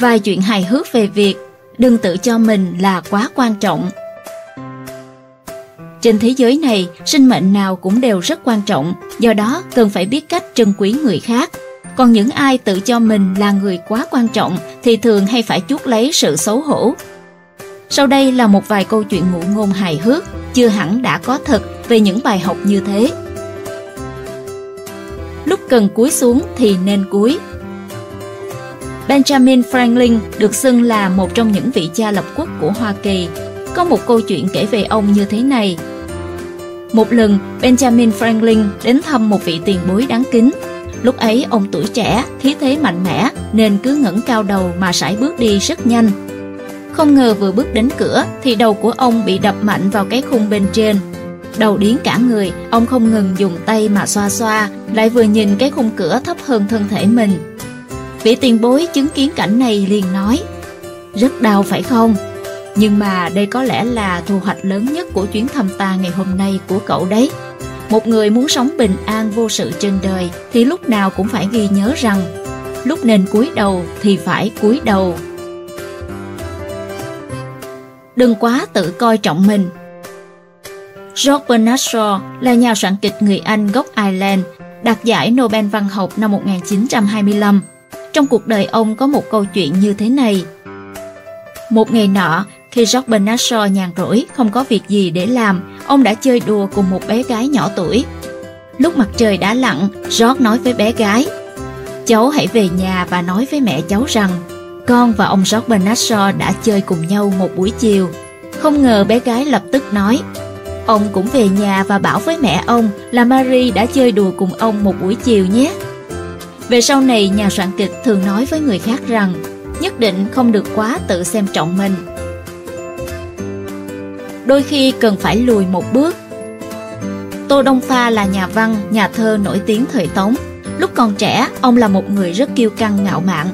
Vài chuyện hài hước về việc đừng tự cho mình là quá quan trọng. Trên thế giới này, sinh mệnh nào cũng đều rất quan trọng, do đó cần phải biết cách trân quý người khác. Còn những ai tự cho mình là người quá quan trọng thì thường hay phải chuốc lấy sự xấu hổ. Sau đây là một vài câu chuyện ngụ ngôn hài hước, chưa hẳn đã có thật về những bài học như thế. Lúc cần cúi xuống thì nên cúi. Benjamin Franklin được xưng là một trong những vị cha lập quốc của Hoa Kỳ. Có một câu chuyện kể về ông như thế này. Một lần, Benjamin Franklin đến thăm một vị tiền bối đáng kính. Lúc ấy ông tuổi trẻ, khí thế mạnh mẽ nên cứ ngẩng cao đầu mà sải bước đi rất nhanh. Không ngờ vừa bước đến cửa thì đầu của ông bị đập mạnh vào cái khung bên trên. Đầu điến cả người, ông không ngừng dùng tay mà xoa xoa, lại vừa nhìn cái khung cửa thấp hơn thân thể mình. Vị tiền bối chứng kiến cảnh này liền nói, rất đau phải không? Nhưng mà đây có lẽ là thu hoạch lớn nhất của chuyến thăm ta ngày hôm nay của cậu đấy. Một người muốn sống bình an vô sự trên đời thì lúc nào cũng phải ghi nhớ rằng lúc nên cúi đầu thì phải cúi đầu. Đừng quá tự coi trọng mình. George Bernard Shaw là nhà soạn kịch người Anh gốc Ireland, đạt giải Nobel văn học năm 1925. Trong cuộc đời ông có một câu chuyện như thế này. Một ngày nọ, khi George Bernard Shaw nhàn rỗi, không có việc gì để làm, ông đã chơi đùa cùng một bé gái nhỏ tuổi. Lúc mặt trời đã lặn, George nói với bé gái, Cháu hãy về nhà và nói với mẹ cháu rằng con và ông George Bernard Shaw đã chơi cùng nhau một buổi chiều. Không ngờ bé gái lập tức nói, ông cũng về nhà và bảo với mẹ ông là Marie đã chơi đùa cùng ông một buổi chiều nhé. Về sau này, nhà soạn kịch thường nói với người khác rằng nhất định không được quá tự xem trọng mình. Đôi khi cần phải lùi một bước. Tô Đông Pha là nhà văn, nhà thơ nổi tiếng thời Tống. Lúc còn trẻ, ông là một người rất kiêu căng ngạo mạn.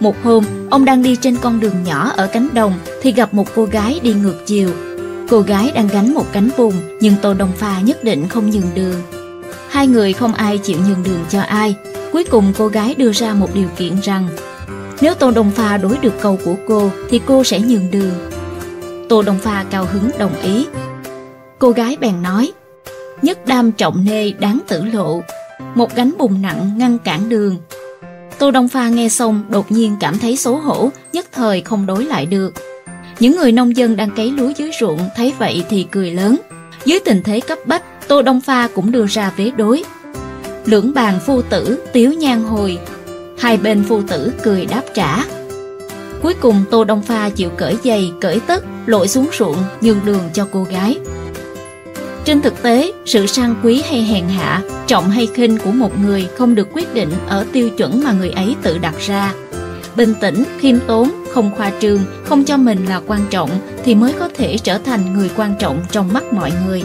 Một hôm, ông đang đi trên con đường nhỏ ở cánh đồng thì gặp một cô gái đi ngược chiều. Cô gái đang gánh một cánh vùng nhưng Tô Đông Pha nhất định không nhường đường. Hai người không ai chịu nhường đường cho ai. Cuối cùng cô gái đưa ra một điều kiện rằng nếu Tô Đồng Pha đối được câu của cô thì cô sẽ nhường đường. Tô Đồng Pha cao hứng đồng ý. Cô gái bèn nói, nhất đam trọng nê đáng tử lộ, một gánh bùn nặng ngăn cản đường. Tô Đông Pha nghe xong đột nhiên cảm thấy xấu hổ, nhất thời không đối lại được. Những người nông dân đang cấy lúa dưới ruộng thấy vậy thì cười lớn. Dưới tình thế cấp bách, Tô Đông Pha cũng đưa ra vế đối. Lưỡng bàn phu tử, tiếu nhan hồi, Hai bên phu tử cười đáp trả. Cuối cùng Tô Đông Pha chịu cởi giày, cởi tất, lội xuống ruộng, nhường đường cho cô gái. Trên thực tế, sự sang quý hay hèn hạ, trọng hay khinh của một người không được quyết định ở tiêu chuẩn mà người ấy tự đặt ra. Bình tĩnh, khiêm tốn, không khoa trương, không cho mình là quan trọng thì mới có thể trở thành người quan trọng trong mắt mọi người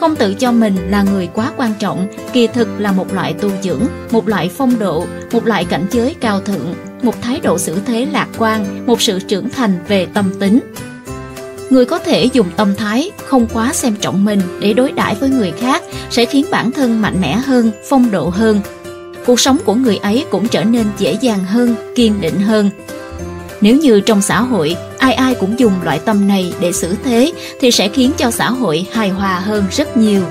không tự cho mình là người quá quan trọng, kỳ thực là một loại tu dưỡng, một loại phong độ, một loại cảnh giới cao thượng, một thái độ xử thế lạc quan, một sự trưởng thành về tâm tính. Người có thể dùng tâm thái, không quá xem trọng mình để đối đãi với người khác sẽ khiến bản thân mạnh mẽ hơn, phong độ hơn. Cuộc sống của người ấy cũng trở nên dễ dàng hơn, kiên định hơn. Nếu như trong xã hội ai ai cũng dùng loại tâm này để xử thế thì sẽ khiến cho xã hội hài hòa hơn rất nhiều.